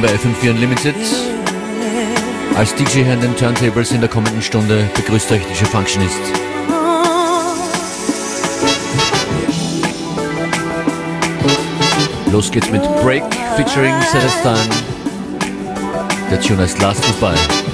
Bei FM4 Unlimited. Als DJ an den Turntables in der kommenden Stunde begrüßt euch DJ Functionist. Los geht's mit Break featuring Celestine. Der Tune heißt Last Goodbye.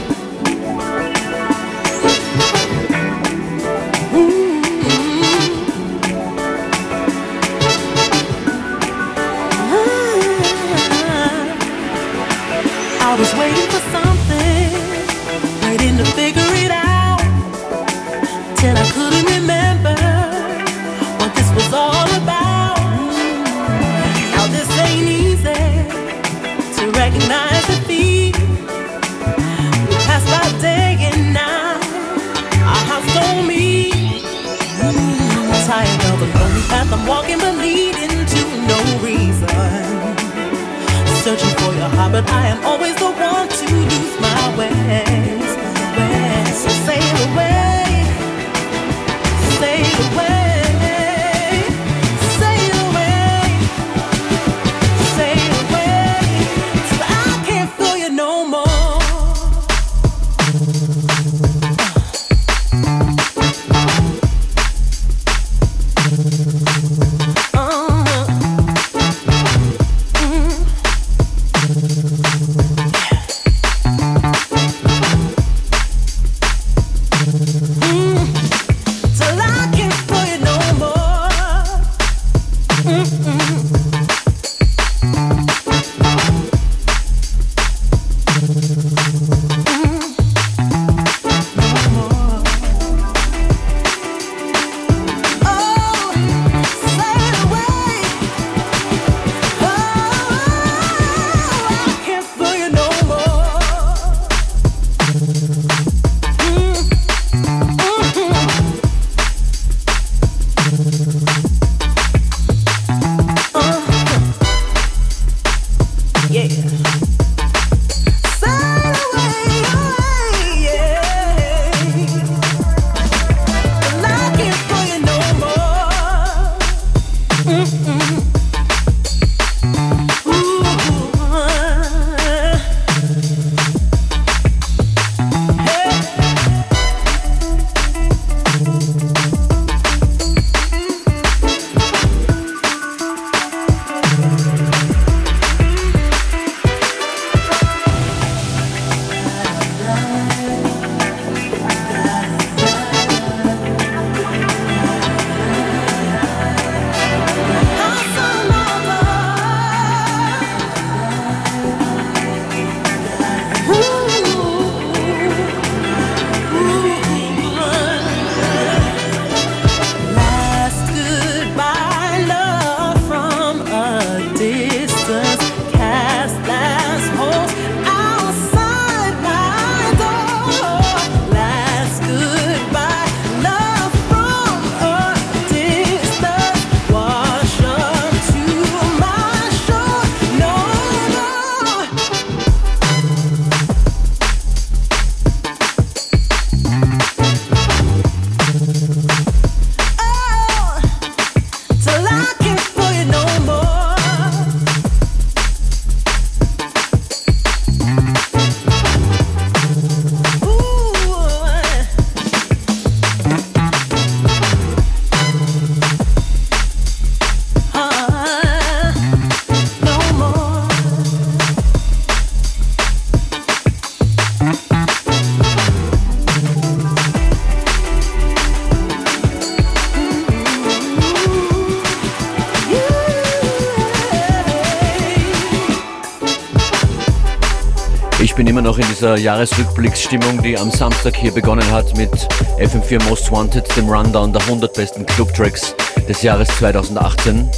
Noch in dieser Jahresrückblicksstimmung, die am Samstag hier begonnen hat mit FM4 Most Wanted, dem Rundown der 100 besten Clubtracks des Jahres 2018.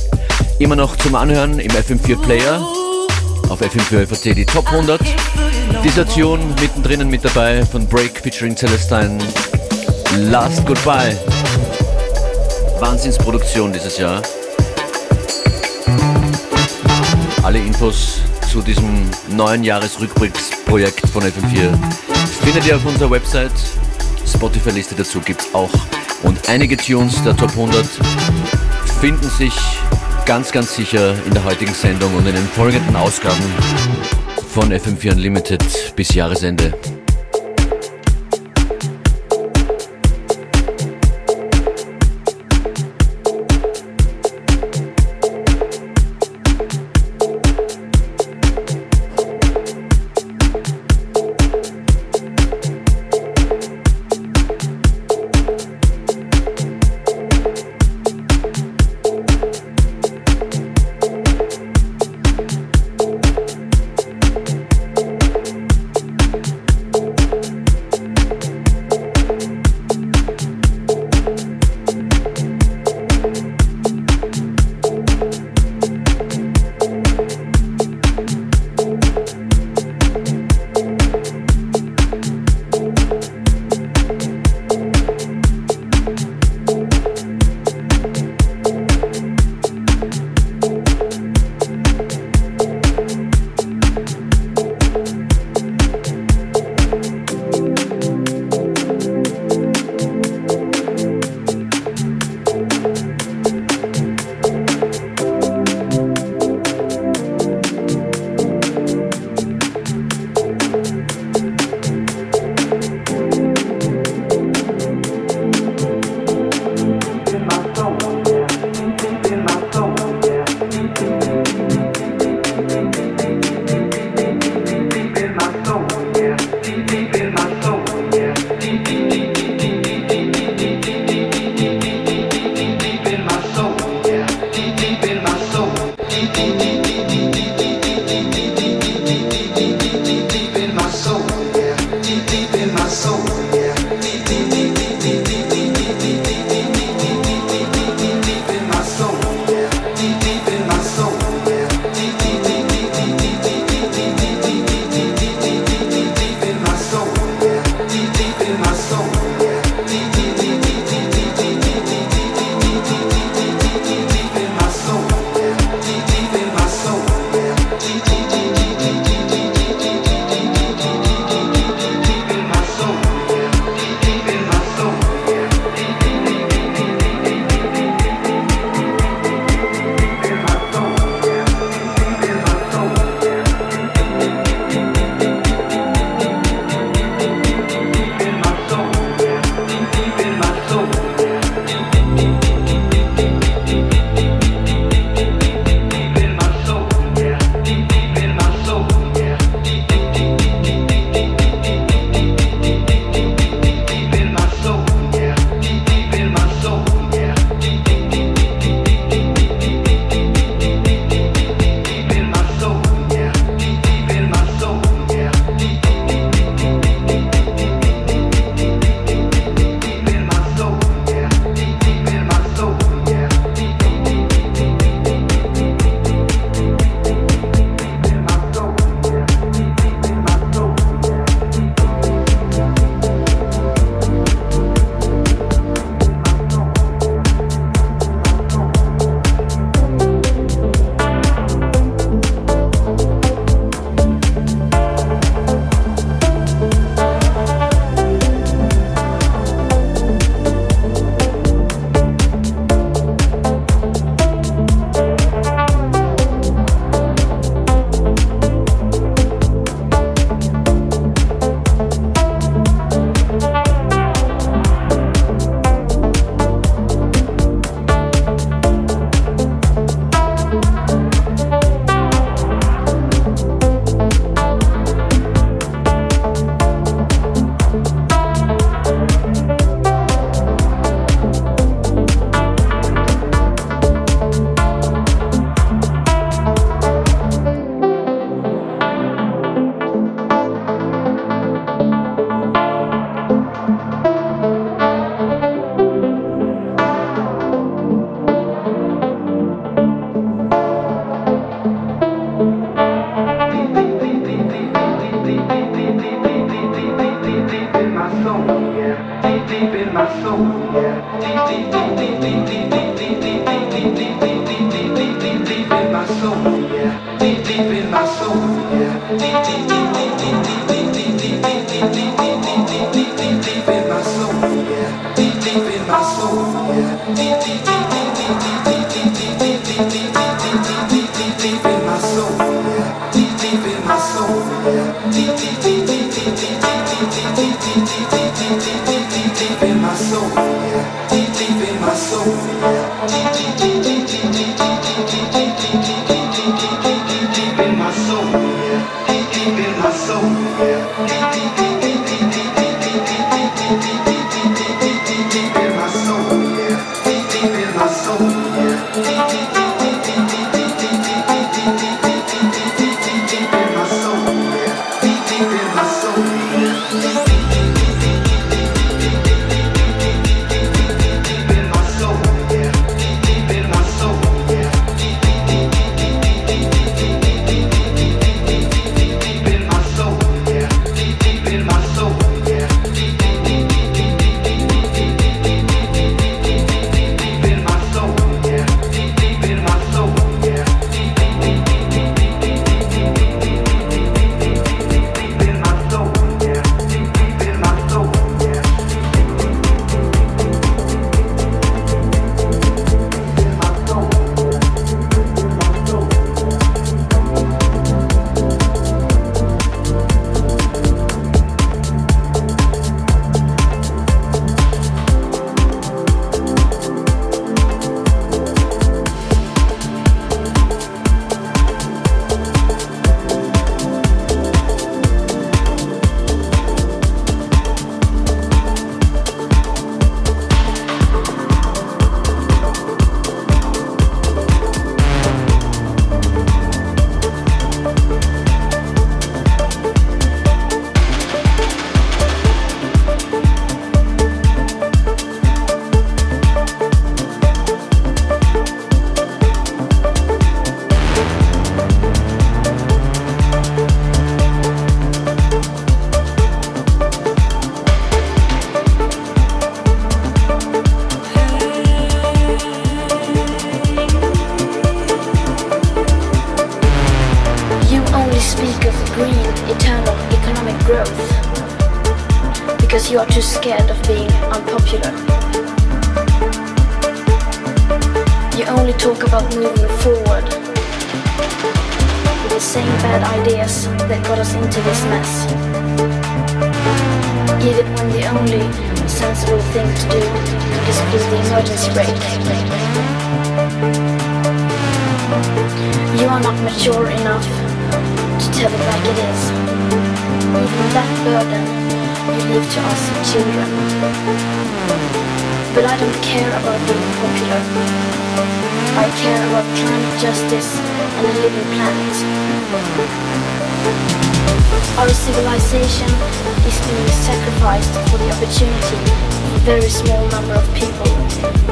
Immer noch zum Anhören im FM4 Player auf FM4 FAT die Top 100. Dieser Tune mittendrin mit dabei von Break featuring Celestine. Last Goodbye. Wahnsinnsproduktion dieses Jahr. Alle Infos zu diesem neuen Jahresrückblicksprojekt von FM4 findet ihr auf unserer Website. Spotify-Liste dazu gibt es auch. Und einige Tunes der Top 100 finden sich ganz, ganz sicher in der heutigen Sendung und in den folgenden Ausgaben von FM4 Unlimited bis Jahresende.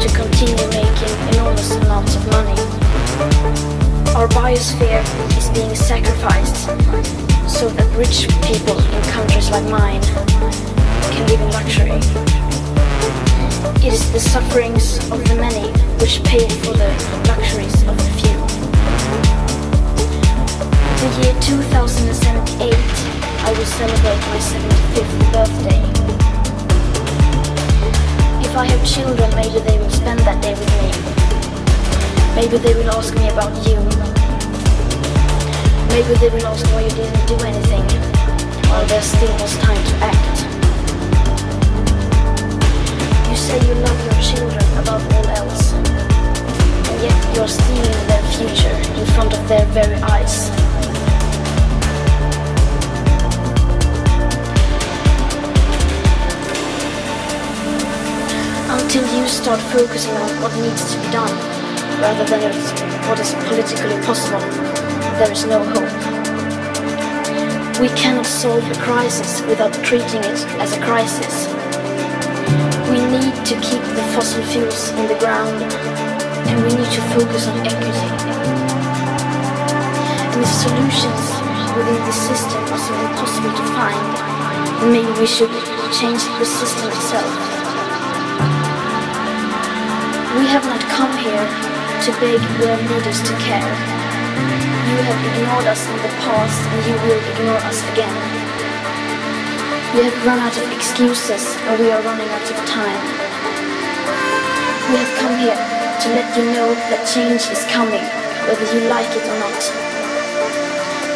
To continue making enormous amounts of money. Our biosphere is being sacrificed so that rich people in countries like mine can live in luxury. It is the sufferings of the many which pay for the luxuries of the few. In the year 2078, I will celebrate my 75th birthday. If I have children, maybe they will spend that day with me. Maybe they will ask me about you. Maybe they will ask why you didn't do anything, while there still was time to act. You say you love your children above all else, and yet you're stealing their future in front of their very eyes. Until you start focusing on what needs to be done, rather than what is politically possible, there is no hope. We cannot solve a crisis without treating it as a crisis. We need to keep the fossil fuels in the ground and we need to focus on equity. And if solutions within the system are so impossible to find, maybe we should change the system itself. We have not come here to beg world leaders to care. You have ignored us in the past and you will ignore us again. We have run out of excuses and we are running out of time. We have come here to let you know that change is coming, whether you like it or not.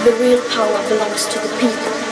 The real power belongs to the people.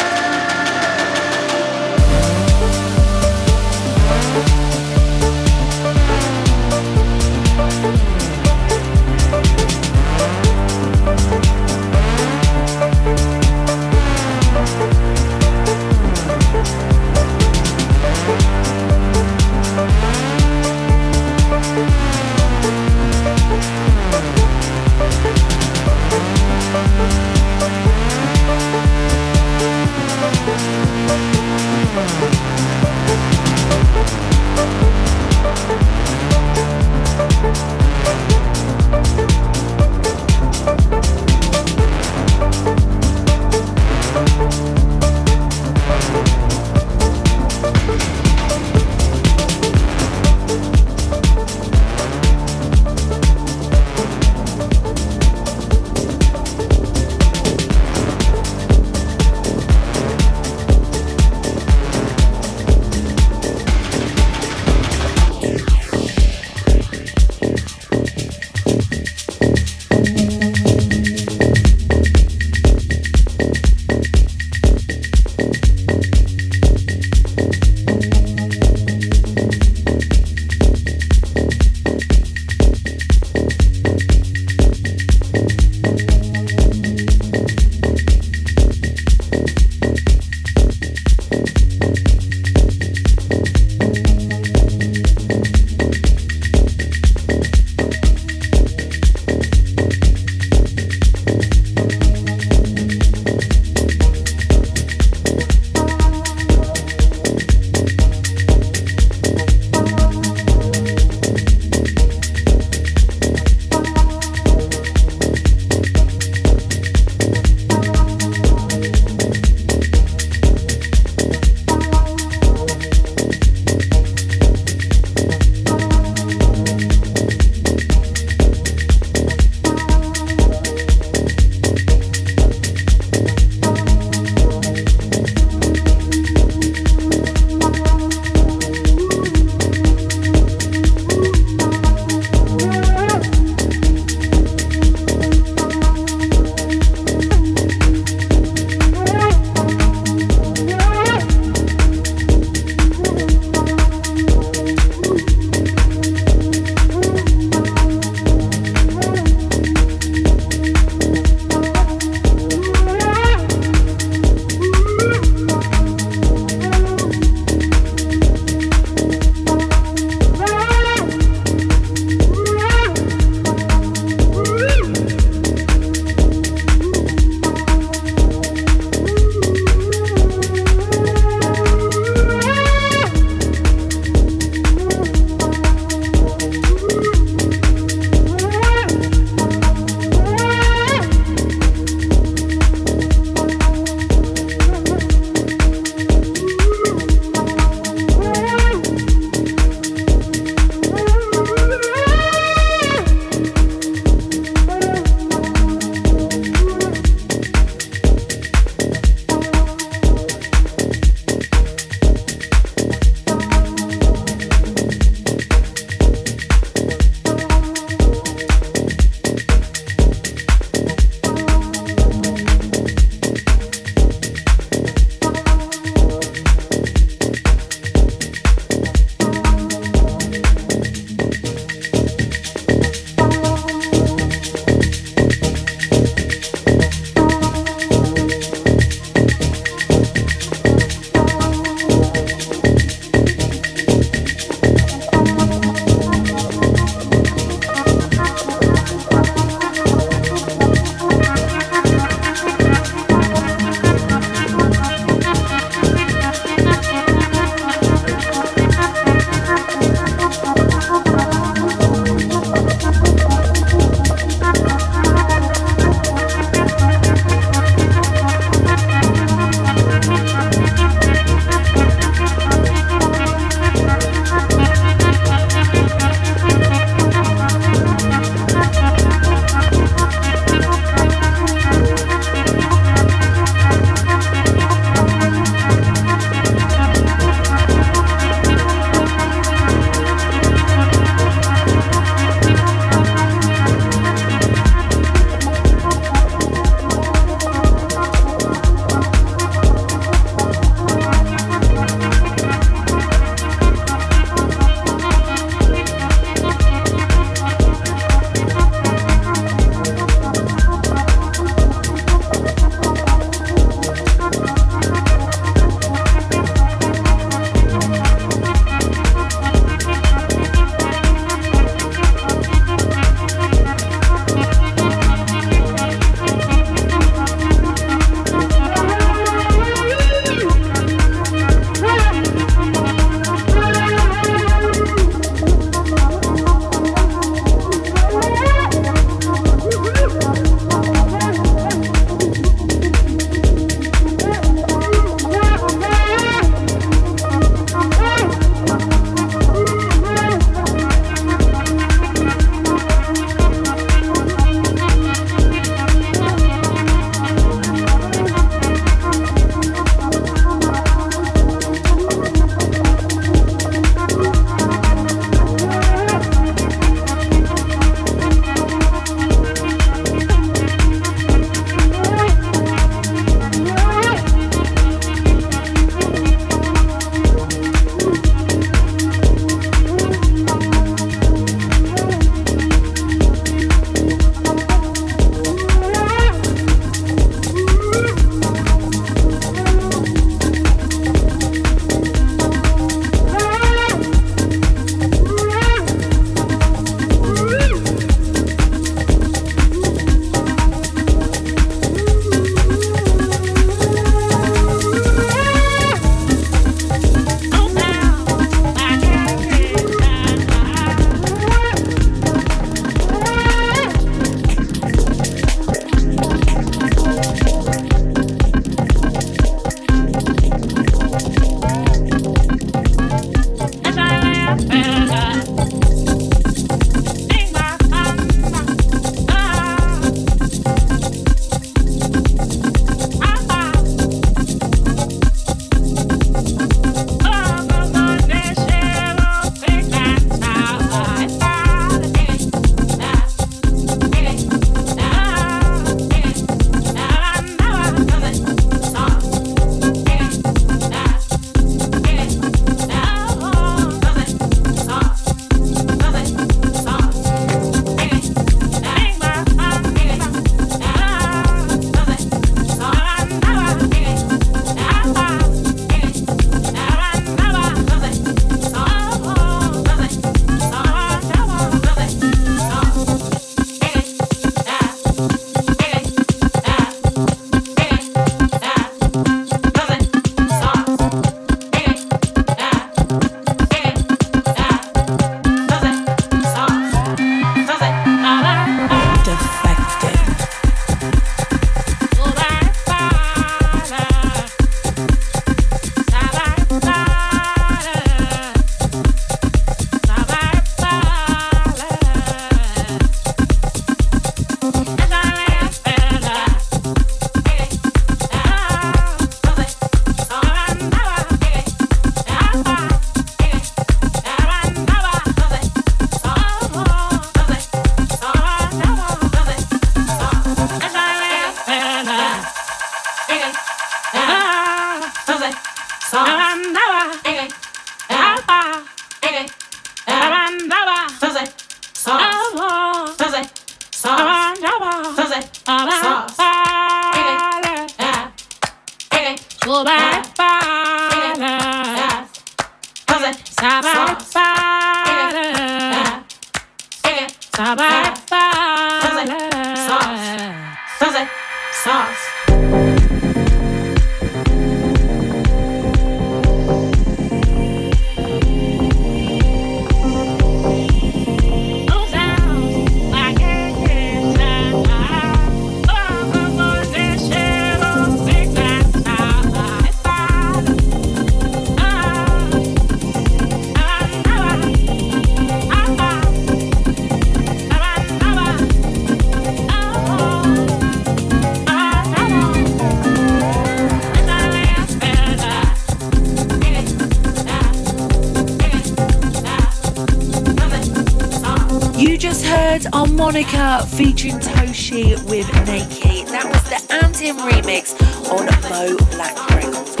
Monica featuring Toshi with Naked. That was the Antim remix on Mo Black Records.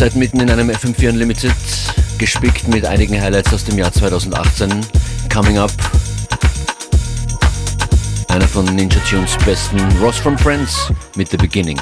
Seid mitten in einem FM4 Unlimited, gespickt mit einigen Highlights aus dem Jahr 2018. Coming up, einer von Ninja Tunes besten, Ross from Friends mit The Beginning.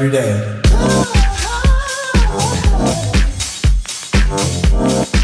Every day. Oh, oh, oh.